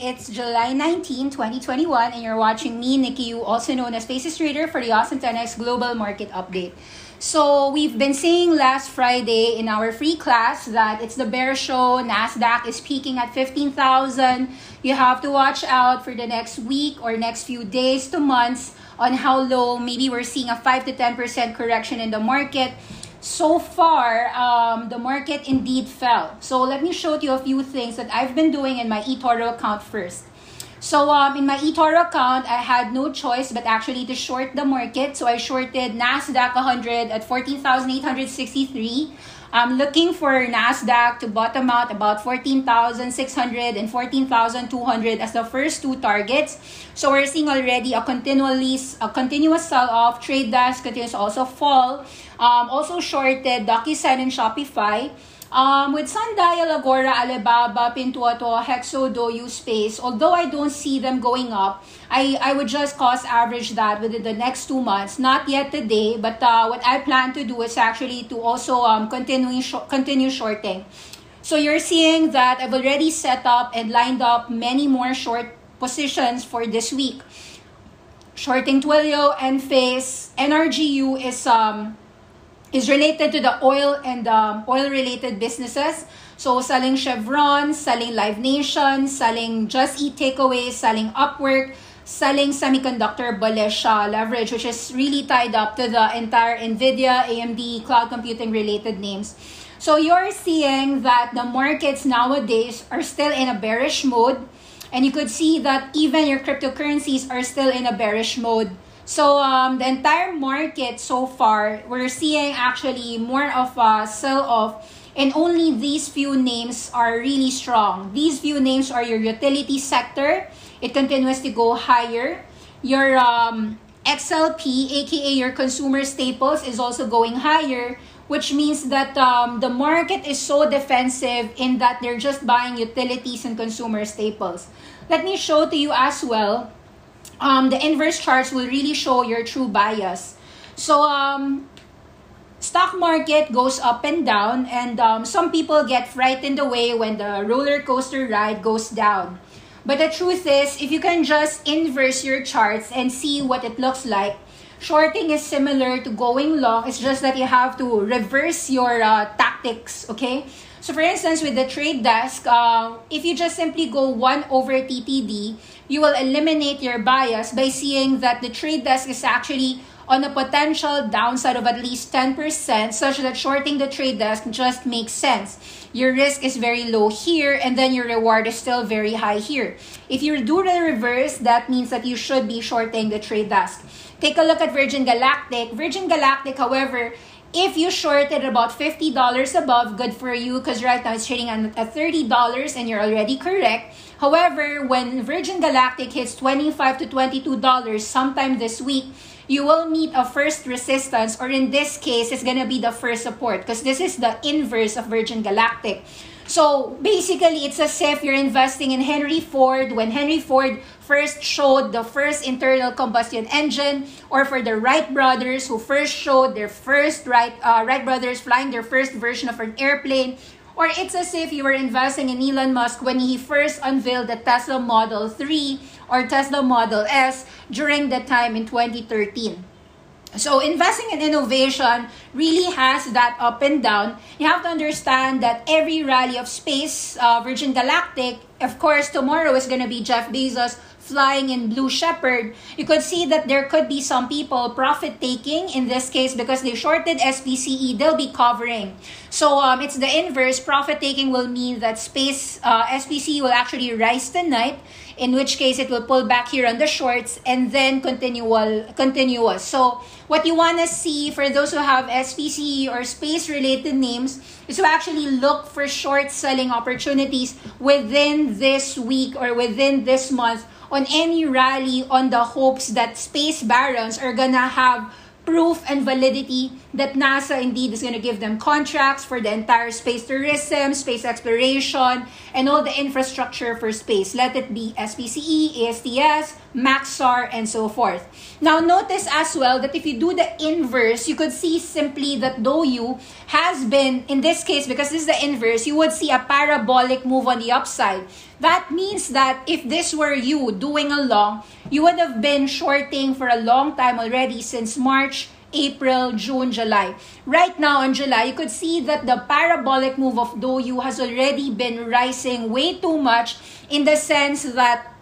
It's July 19, 2021, and you're watching me, Nikki Yu, also known as Basis Trader, for the Awesome 10X Global Market Update. So, we've been saying last Friday in our free class that it's the bear show. NASDAQ is peaking at 15,000. You have to watch out for the next week or next few days to months on how low. Maybe we're seeing a 5 to 10% correction in the market so far, um, the market indeed fell. So let me show you a few things that I've been doing in my eToro account first. So um, in my eToro account, I had no choice but actually to short the market. So I shorted Nasdaq 100 at 14,863. I'm looking for Nasdaq to bottom out about 14,600 and 14,200 as the first two targets. So we're seeing already a continually a continuous sell-off. Trade desk continues also fall. Um, also shorted DocuSign and Shopify. Um, with Sundial, Agora, Alibaba, Pinduoduo, Hexo, Douyu, Space, although I don't see them going up, I, I would just cost average that within the next two months. Not yet today, but uh, what I plan to do is actually to also um, continue, sh- continue shorting. So you're seeing that I've already set up and lined up many more short positions for this week. Shorting Twilio, and Enphase, NRGU is um is related to the oil and um, oil related businesses. So selling Chevron, selling Live Nation, selling Just Eat Takeaways, selling Upwork, selling semiconductor bullish uh, leverage, which is really tied up to the entire NVIDIA, AMD, cloud computing related names. So you're seeing that the markets nowadays are still in a bearish mode. And you could see that even your cryptocurrencies are still in a bearish mode so um, the entire market so far, we're seeing actually more of a sell-off and only these few names are really strong. These few names are your utility sector. It continues to go higher. Your um, XLP, aka your consumer staples, is also going higher, which means that um, the market is so defensive in that they're just buying utilities and consumer staples. Let me show to you as well um, the inverse charts will really show your true bias. So, um, stock market goes up and down, and um, some people get frightened away when the roller coaster ride goes down. But the truth is, if you can just inverse your charts and see what it looks like, shorting is similar to going long. It's just that you have to reverse your uh, tactics, okay? So, for instance, with the trade desk, uh, if you just simply go 1 over TTD, you will eliminate your bias by seeing that the trade desk is actually on a potential downside of at least 10%, such that shorting the trade desk just makes sense. Your risk is very low here, and then your reward is still very high here. If you do the reverse, that means that you should be shorting the trade desk. Take a look at Virgin Galactic. Virgin Galactic, however, if you shorted about $50 above, good for you because right now it's trading at $30 and you're already correct. However, when Virgin Galactic hits 25 to $22 sometime this week, you will meet a first resistance, or in this case, it's gonna be the first support because this is the inverse of Virgin Galactic. So basically, it's as if you're investing in Henry Ford when Henry Ford first showed the first internal combustion engine, or for the Wright brothers who first showed their first Wright, uh, Wright brothers flying their first version of an airplane, or it's as if you were investing in Elon Musk when he first unveiled the Tesla Model 3 or Tesla Model S during the time in 2013. So investing in innovation really has that up and down. You have to understand that every rally of space, uh, Virgin Galactic, of course, tomorrow is going to be Jeff Bezos flying in Blue shepherd, you could see that there could be some people profit taking in this case because they shorted SPCE, they'll be covering. So um, it's the inverse. Profit taking will mean that space uh, SPCE will actually rise tonight in which case it will pull back here on the shorts and then continual continuous. So what you want to see for those who have SPC or space related names is to actually look for short selling opportunities within this week or within this month on any rally on the hopes that space barons are gonna have proof and validity that NASA indeed is going to give them contracts for the entire space tourism, space exploration, and all the infrastructure for space. Let it be SPCE, ASTS, Maxar, and so forth. Now, notice as well that if you do the inverse, you could see simply that DouYu has been, in this case, because this is the inverse, you would see a parabolic move on the upside. That means that if this were you doing a long, you would have been shorting for a long time already since March, April, June, July. Right now in July, you could see that the parabolic move of DouYu has already been rising way too much in the sense that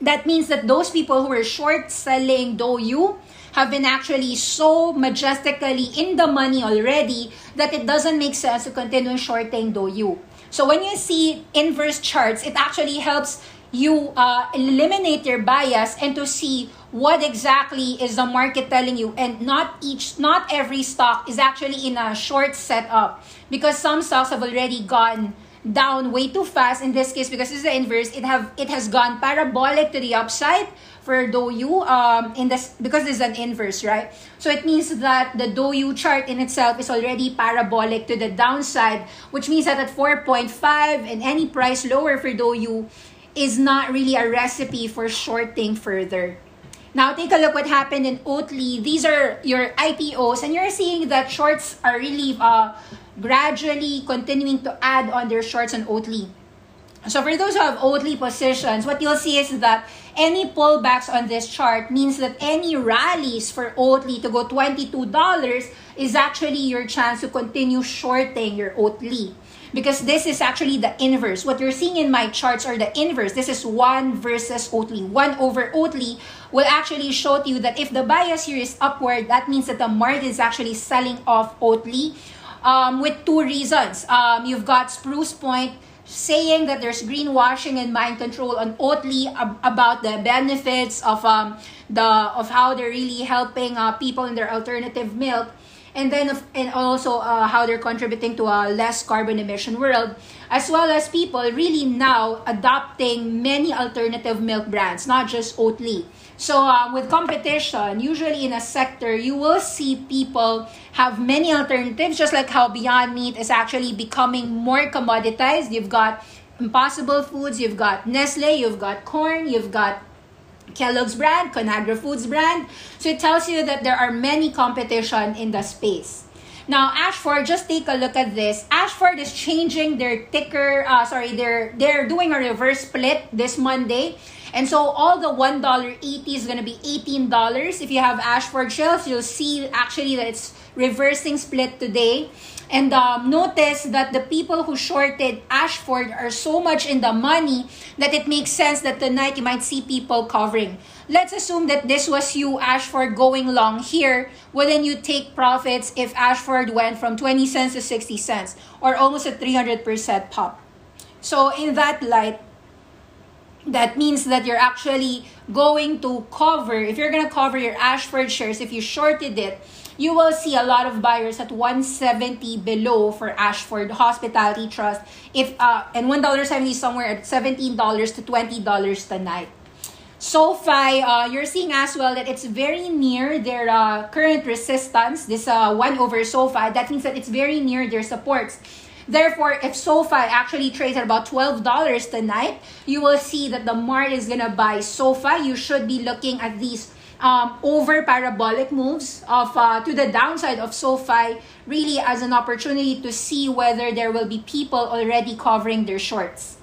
that means that those people who were short selling DouYu have been actually so majestically in the money already that it doesn't make sense to continue shorting DouYu. So when you see inverse charts, it actually helps you uh, eliminate your bias and to see what exactly is the market telling you and not each not every stock is actually in a short setup because some stocks have already gone down way too fast in this case because it's the inverse it have it has gone parabolic to the upside for DouYu um, in this because this is an inverse, right? So it means that the DouYu chart in itself is already parabolic to the downside, which means that at 4.5 and any price lower for DouYu is not really a recipe for shorting further. Now take a look what happened in Oatly. These are your IPOs and you're seeing that shorts are really uh, gradually continuing to add on their shorts on Oatly. So for those who have Oatly positions, what you'll see is that any pullbacks on this chart means that any rallies for Oatly to go $22 is actually your chance to continue shorting your Oatly. Because this is actually the inverse. What you're seeing in my charts are the inverse. This is 1 versus Oatly. 1 over Oatly will actually show to you that if the bias here is upward, that means that the market is actually selling off Oatly um, with two reasons. Um, you've got Spruce Point saying that there's greenwashing and mind control on Oatly ab- about the benefits of um, the of how they're really helping uh, people in their alternative milk and then and also uh, how they're contributing to a less carbon emission world as well as people really now adopting many alternative milk brands not just Oatly so uh, with competition usually in a sector you will see people have many alternatives just like how beyond meat is actually becoming more commoditized you've got impossible foods you've got nestle you've got Quorn you've got Kellogg's brand, Conagra Foods brand. So it tells you that there are many competition in the space. Now, Ashford, just take a look at this. Ashford is changing their ticker. Uh, sorry, they're they're doing a reverse split this Monday, and so all the one dollar eighty is gonna be eighteen dollars. If you have Ashford shells, you'll see actually that it's reversing split today. And um, notice that the people who shorted Ashford are so much in the money that it makes sense that tonight you might see people covering. Let's assume that this was you, Ashford, going long here. Wouldn't you take profits if Ashford went from 20 cents to 60 cents or almost a 300% pop? So, in that light, that means that you're actually going to cover, if you're going to cover your Ashford shares, if you shorted it, you will see a lot of buyers at 170 below for Ashford Hospitality Trust. If uh, and one dollar seventy somewhere at seventeen dollars to twenty dollars tonight. SoFi, uh, you're seeing as well that it's very near their uh, current resistance. This uh, one over SoFi, that means that it's very near their supports. Therefore, if SoFi actually trades at about $12 tonight, you will see that the market is going to buy SoFi. You should be looking at these um, over parabolic moves of uh, to the downside of SoFi really as an opportunity to see whether there will be people already covering their shorts.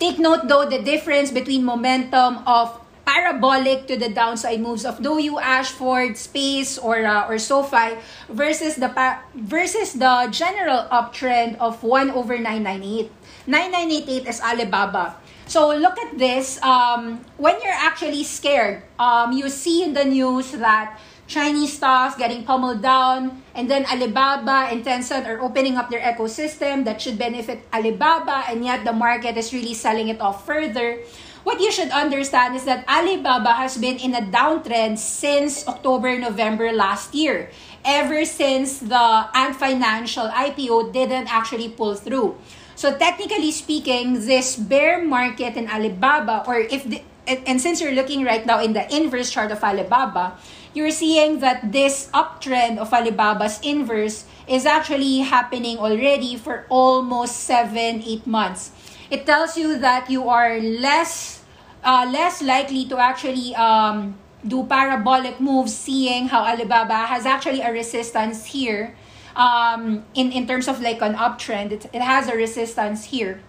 Take note though the difference between momentum of parabolic to the downside moves of DouYu, Ashford, Space, or uh, or SoFi versus the versus the general uptrend of 1 over 998. 9988 is Alibaba. So look at this. Um, when you're actually scared, um, you see in the news that Chinese stocks getting pummeled down, and then Alibaba and Tencent are opening up their ecosystem that should benefit Alibaba, and yet the market is really selling it off further. What you should understand is that Alibaba has been in a downtrend since October, November last year, ever since the Ant Financial IPO didn't actually pull through. So technically speaking, this bear market in Alibaba, or if the, and since you're looking right now in the inverse chart of Alibaba, you're seeing that this uptrend of Alibaba's inverse is actually happening already for almost seven, eight months. It tells you that you are less, uh, less likely to actually um, do parabolic moves, seeing how Alibaba has actually a resistance here um, in, in terms of like an uptrend, it, it has a resistance here.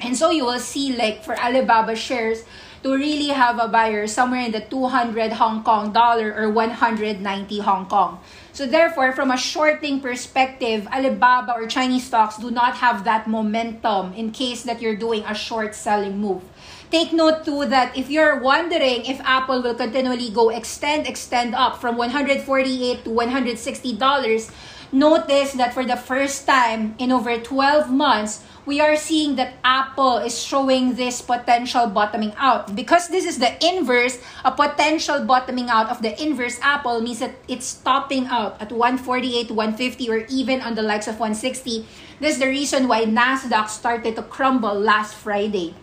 And so you will see like for Alibaba shares to really have a buyer somewhere in the 200 Hong Kong dollar or 190 Hong Kong. So therefore, from a shorting perspective, Alibaba or Chinese stocks do not have that momentum in case that you're doing a short selling move. Take note too that if you're wondering if Apple will continually go extend, extend up from 148 to 160 dollars, notice that for the first time in over 12 months, we are seeing that Apple is showing this potential bottoming out. Because this is the inverse, a potential bottoming out of the inverse Apple means that it's topping out at 148, 150, or even on the likes of 160. This is the reason why NASDAQ started to crumble last Friday.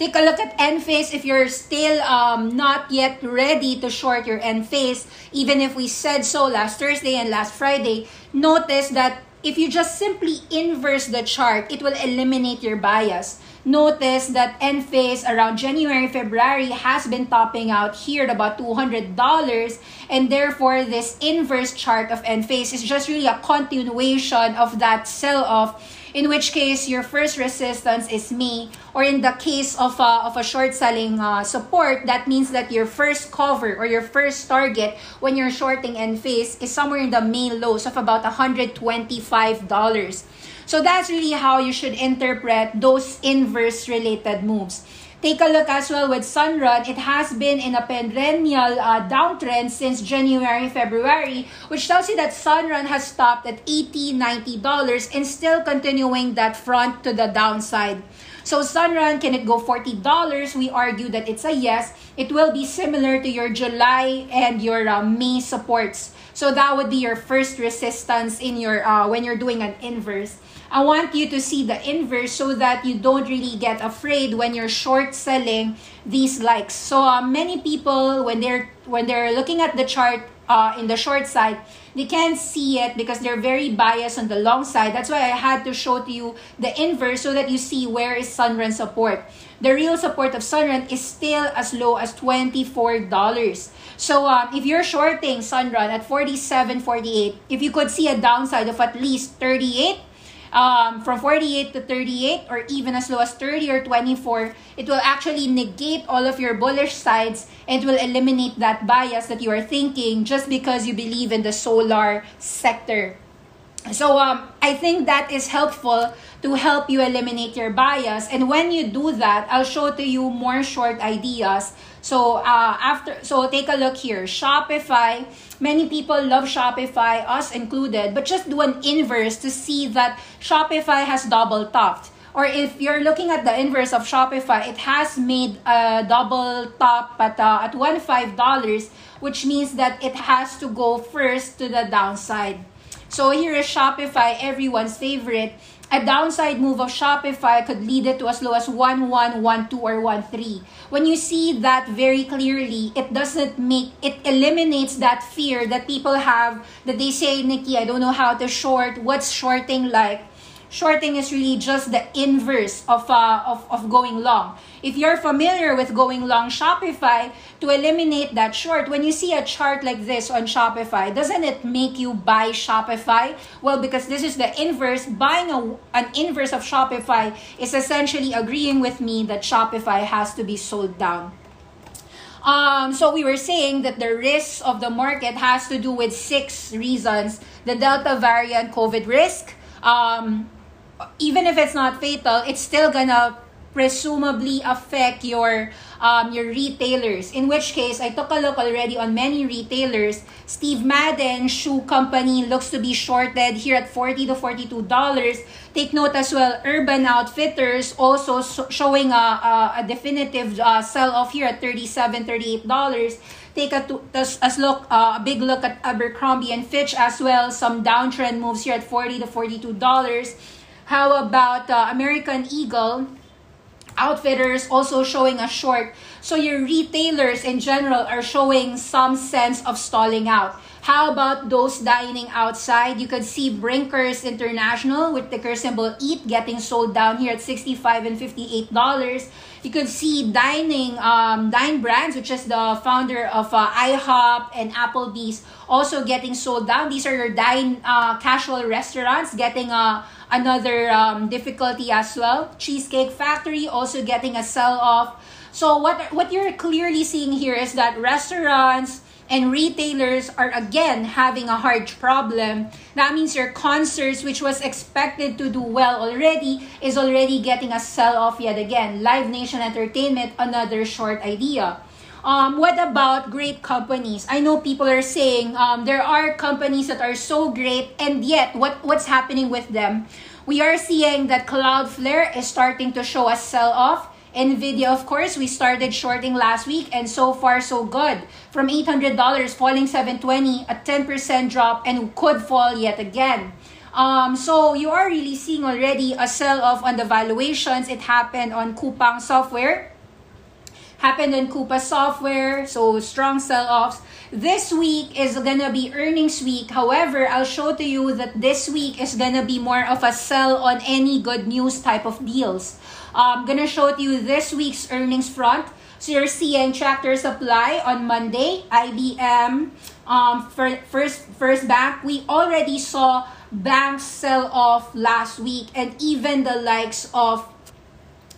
Take a look at Enphase if you're still um, not yet ready to short your Enphase. Even if we said so last Thursday and last Friday, notice that if you just simply inverse the chart, it will eliminate your bias. Notice that Enphase around January, February has been topping out here at about $200 and therefore this inverse chart of Enphase is just really a continuation of that sell-off in which case your first resistance is May, or in the case of a, of a short selling uh, support, that means that your first cover or your first target when you're shorting Enphase is somewhere in the May lows of about $125. So that's really how you should interpret those inverse related moves. Take a look as well with Sunrun. It has been in a perennial uh, downtrend since January, February, which tells you that Sunrun has stopped at $80, $90 and still continuing that front to the downside. So Sunrun, can it go $40? We argue that it's a yes. It will be similar to your July and your uh, May supports. So that would be your first resistance in your uh, when you're doing an inverse. I want you to see the inverse so that you don't really get afraid when you're short selling these likes. So uh, many people when they're when they're looking at the chart uh, in the short side, they can't see it because they're very biased on the long side. That's why I had to show to you the inverse so that you see where is Sunrun support. The real support of Sunrun is still as low as $24. So um, if you're shorting Sunrun at 47, 48, if you could see a downside of at least 38, um, from 48 to 38 or even as low as 30 or 24, it will actually negate all of your bullish sides and will eliminate that bias that you are thinking just because you believe in the solar sector. So um, I think that is helpful to help you eliminate your bias. And when you do that, I'll show to you more short ideas. So uh, after, so take a look here. Shopify. Many people love Shopify, us included. But just do an inverse to see that Shopify has double topped. Or if you're looking at the inverse of Shopify, it has made a double top at uh, at one five dollars, which means that it has to go first to the downside. So here is Shopify, everyone's favorite. A downside move of Shopify could lead it to as low as 1 1, 1 2, or 1 3. When you see that very clearly, it doesn't make, it eliminates that fear that people have that they say, Nikki, I don't know how to short. What's shorting like? Shorting is really just the inverse of, uh, of, of going long. If you're familiar with going long Shopify, to eliminate that short, when you see a chart like this on Shopify, doesn't it make you buy Shopify? Well, because this is the inverse. Buying a, an inverse of Shopify is essentially agreeing with me that Shopify has to be sold down. Um, so we were saying that the risk of the market has to do with six reasons: the Delta variant COVID risk, um, even if it's not fatal, it's still gonna presumably affect your um, your retailers. In which case, I took a look already on many retailers. Steve Madden Shoe Company looks to be shorted here at 40 to 42 dollars. Take note as well, Urban Outfitters also showing a, a, a definitive uh, sell off here at 37 38 dollars. Take a, to, as look uh, a big look at Abercrombie and Fitch as well. Some downtrend moves here at 40 to 42 dollars. How about uh, American Eagle? outfitters also showing a short. So your retailers in general are showing some sense of stalling out. How about those dining outside? You could see Brinkers International with ticker symbol EAT getting sold down here at 65 and 58 dollars. You could see dining um, Dine Brands, which is the founder of uh, IHOP and Applebee's, also getting sold down. These are your dine uh, casual restaurants getting a another um, difficulty as well. Cheesecake Factory also getting a sell off. So what what you're clearly seeing here is that restaurants and retailers are again having a hard problem. That means your concerts, which was expected to do well already, is already getting a sell off yet again. Live Nation Entertainment, another short idea. Um, what about great companies? I know people are saying um, there are companies that are so great, and yet what, what's happening with them? We are seeing that Cloudflare is starting to show a sell off. Nvidia, of course, we started shorting last week, and so far so good. From $800 falling 720, a 10% drop, and could fall yet again. Um, so you are really seeing already a sell off on the valuations. It happened on Coupang Software happened in Coupa Software, so strong sell-offs. This week is gonna be earnings week. However, I'll show to you that this week is gonna be more of a sell on any good news type of deals. I'm gonna show to you this week's earnings front. So you're seeing Tractor Supply on Monday, IBM, um, first first bank. We already saw banks sell off last week, and even the likes of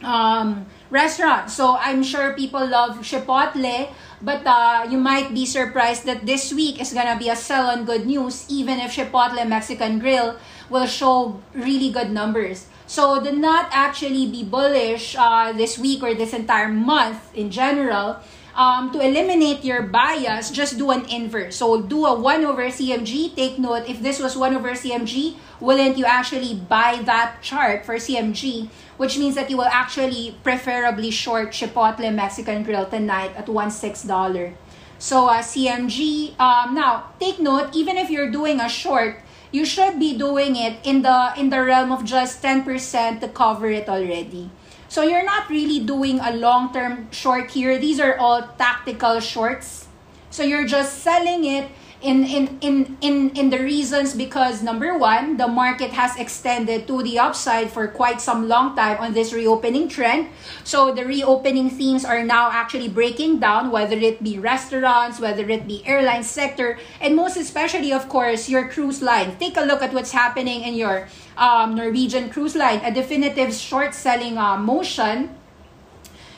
um, restaurant. So I'm sure people love Chipotle, but uh, you might be surprised that this week is gonna be a sell on good news, even if Chipotle Mexican Grill will show really good numbers. So do not actually be bullish uh, this week or this entire month in general um, to eliminate your bias, just do an inverse. So do a 1 over CMG. Take note, if this was 1 over CMG, wouldn't you actually buy that chart for CMG? Which means that you will actually preferably short Chipotle Mexican Grill tonight at $1.6. So uh, CMG, um, now take note, even if you're doing a short, you should be doing it in the in the realm of just 10% to cover it already. So you're not really doing a long-term short here. These are all tactical shorts. So you're just selling it in, in, in, in, in the reasons because number one, the market has extended to the upside for quite some long time on this reopening trend. So the reopening themes are now actually breaking down, whether it be restaurants, whether it be airline sector, and most especially, of course, your cruise line. Take a look at what's happening in your um, Norwegian cruise line, a definitive short selling uh, motion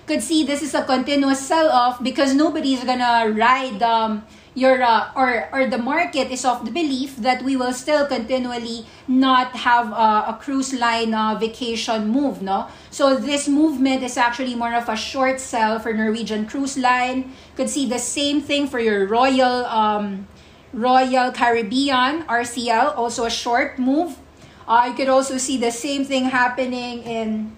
could see this is a continuous sell off because nobody's gonna ride um, your uh, or or the market is of the belief that we will still continually not have uh, a cruise line uh, vacation move no? So this movement is actually more of a short sell for Norwegian cruise line. Could see the same thing for your Royal um, Royal Caribbean RCL also a short move. Uh, you could also see the same thing happening in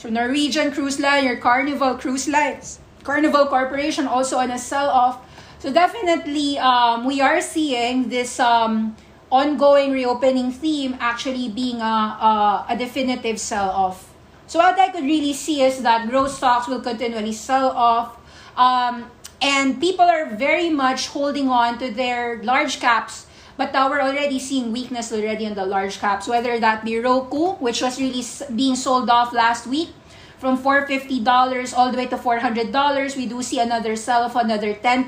so Norwegian cruise line your Carnival cruise lines Carnival Corporation also on a sell off so definitely, um, we are seeing this um, ongoing reopening theme actually being a, a, a definitive sell-off. So what I could really see is that growth stocks will continually sell off. Um, and people are very much holding on to their large caps but uh, we're already seeing weakness already in the large caps, whether that be Roku, which was really being sold off last week, from $450 all the way to $400. We do see another sell of another 10%.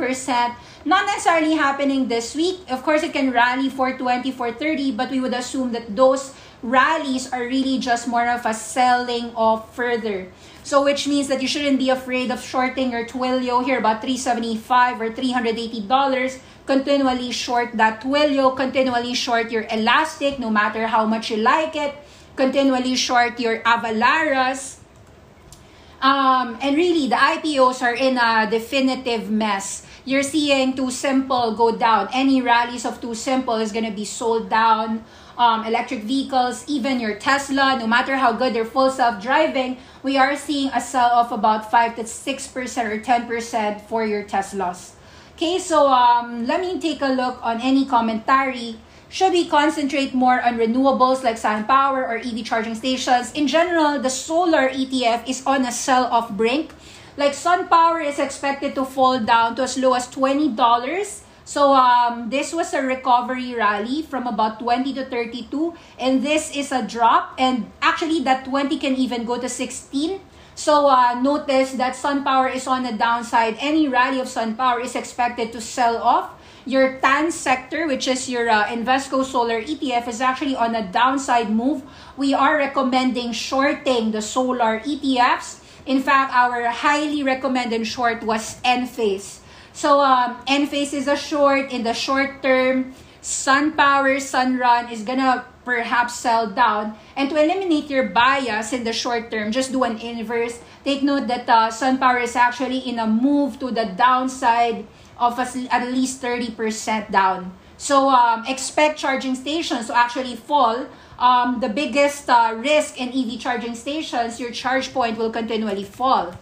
Not necessarily happening this week. Of course, it can rally 420, 430, but we would assume that those rallies are really just more of a selling off further. So which means that you shouldn't be afraid of shorting your Twilio here about 375 or $380. Continually short that Twilio, continually short your Elastic no matter how much you like it continually short your Avalaras. Um, and really, the IPOs are in a definitive mess. You're seeing TuSimple go down. Any rallies of TuSimple is going to be sold down. Um, electric vehicles, even your Tesla, no matter how good they're full self-driving, we are seeing a sell-off about 5 to 6% or 10% for your Teslas. Okay, so um, let me take a look on any commentary should we concentrate more on renewables like SunPower or EV charging stations? In general, the solar ETF is on a sell-off brink. Like SunPower is expected to fall down to as low as $20. So um, this was a recovery rally from about 20 to 32 and this is a drop and actually that 20 can even go to 16. So uh, notice that SunPower is on the downside. Any rally of SunPower is expected to sell off your TAN sector, which is your uh, Invesco Solar ETF, is actually on a downside move. We are recommending shorting the solar ETFs. In fact, our highly recommended short was Enphase. So um, Enphase is a short in the short term. SunPower, Sunrun is gonna perhaps sell down. And to eliminate your bias in the short term, just do an inverse. Take note that uh, SunPower is actually in a move to the downside of at least 30% down. So um, expect charging stations to actually fall. Um, the biggest uh, risk in EV charging stations, your ChargePoint will continually fall.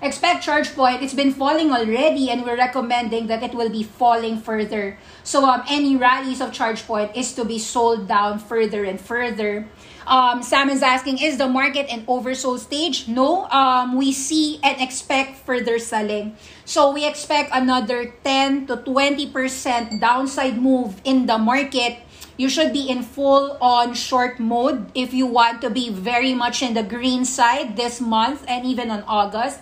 Expect ChargePoint, it's been falling already and we're recommending that it will be falling further. So um, any rallies of ChargePoint is to be sold down further and further. Um, Sam is asking, is the market an oversold stage? No, um, we see and expect further selling. So we expect another 10 to 20% downside move in the market. You should be in full on short mode if you want to be very much in the green side this month and even on August.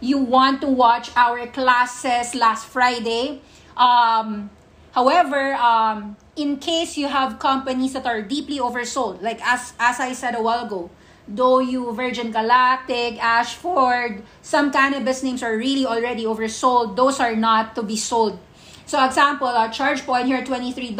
You want to watch our classes last Friday. Um, however, um, in case you have companies that are deeply oversold, like as as I said a while ago, you Virgin Galactic, Ashford, some cannabis names are really already oversold. Those are not to be sold. So example, a ChargePoint here $23.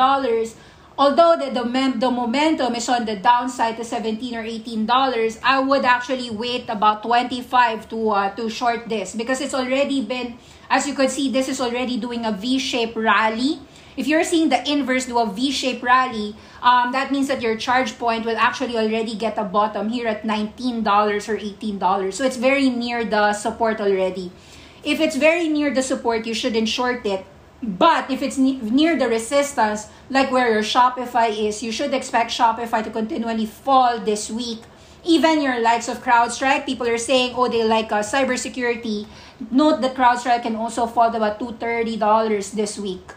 Although the, the, the momentum is on the downside to 17 or $18, I would actually wait about 25 to uh, to short this because it's already been as you could see this is already doing a V-shaped rally if you're seeing the inverse do a V-shaped rally, um, that means that your ChargePoint will actually already get a bottom here at $19 or $18. So it's very near the support already. If it's very near the support, you shouldn't short it. But if it's ne- near the resistance, like where your Shopify is, you should expect Shopify to continually fall this week. Even your likes of CrowdStrike, people are saying, oh, they like uh, cybersecurity. Note that CrowdStrike can also fall to about $230 this week.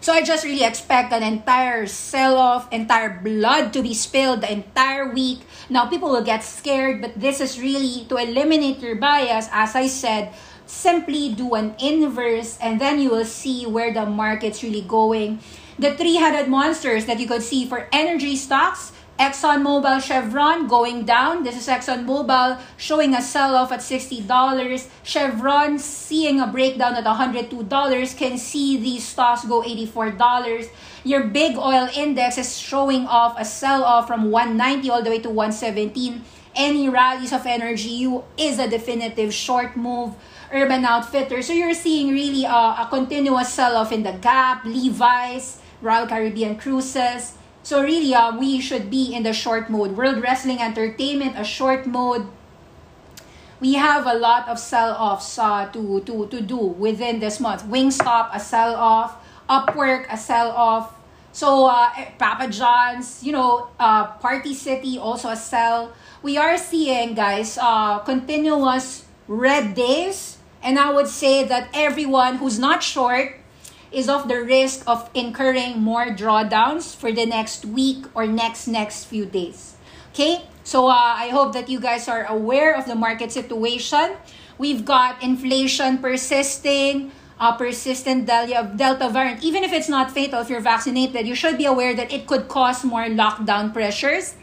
So I just really expect an entire sell off, entire blood to be spilled the entire week. Now people will get scared, but this is really to eliminate your bias. As I said, simply do an inverse and then you will see where the market's really going. The three-headed monsters that you could see for energy stocks ExxonMobil Chevron going down. This is ExxonMobil showing a sell off at $60. Chevron seeing a breakdown at $102. Can see these stocks go $84. Your big oil index is showing off a sell off from 190 all the way to 117. Any rallies of energy you is a definitive short move. Urban Outfitters. So you're seeing really a, a continuous sell off in the Gap, Levi's, Royal Caribbean Cruises. So really, uh, we should be in the short mode. World Wrestling Entertainment, a short mode. We have a lot of sell-offs uh, to, to, to do within this month. Wingstop, a sell-off. Upwork, a sell-off. So uh, Papa John's, you know, uh, Party City, also a sell. We are seeing, guys, uh, continuous red days. And I would say that everyone who's not short is of the risk of incurring more drawdowns for the next week or next next few days. Okay? So uh, I hope that you guys are aware of the market situation. We've got inflation persisting, a persistent delta, delta variant. Even if it's not fatal, if you're vaccinated, you should be aware that it could cause more lockdown pressures.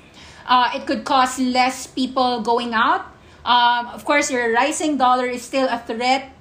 Uh, it could cause less people going out. Um, of course, your rising dollar is still a threat.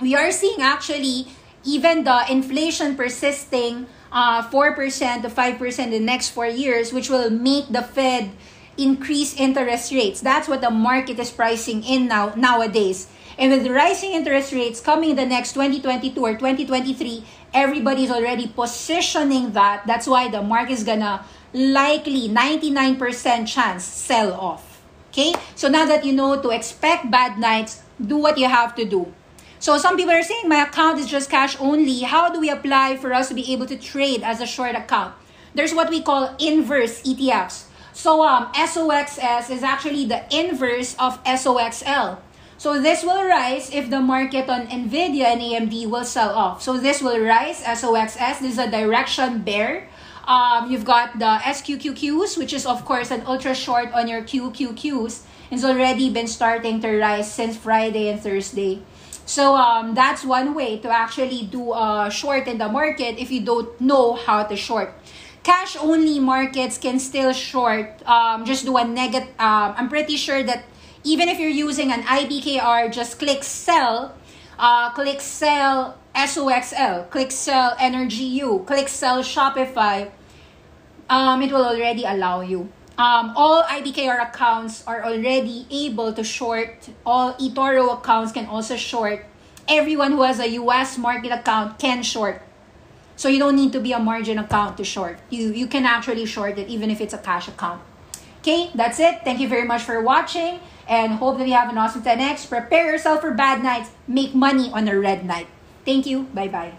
We are seeing actually even the inflation persisting, uh, 4% to 5% in the next four years, which will make the Fed increase interest rates. That's what the market is pricing in now nowadays. And with rising interest rates coming in the next 2022 or 2023, everybody's already positioning that. That's why the market is gonna likely 99% chance sell off. Okay? So now that you know to expect bad nights, do what you have to do. So some people are saying my account is just cash only. How do we apply for us to be able to trade as a short account? There's what we call inverse ETFs. So um, SOXS is actually the inverse of SOXL. So this will rise if the market on Nvidia and AMD will sell off. So this will rise SOXS. This is a direction bear. Um, you've got the SQQQs, which is of course an ultra short on your QQQs. It's already been starting to rise since Friday and Thursday. So um, that's one way to actually do a short in the market if you don't know how to short. Cash only markets can still short. Um, just do a negative. Um, I'm pretty sure that even if you're using an IBKR, just click sell. Uh, click sell SOXL. Click sell NRGU. Click sell Shopify. Um, it will already allow you. Um, all IBKR accounts are already able to short. All eToro accounts can also short. Everyone who has a US market account can short. So you don't need to be a margin account to short. You, you can actually short it even if it's a cash account. Okay, that's it. Thank you very much for watching and hope that you have an awesome 10x. Prepare yourself for bad nights. Make money on a red night. Thank you. Bye bye.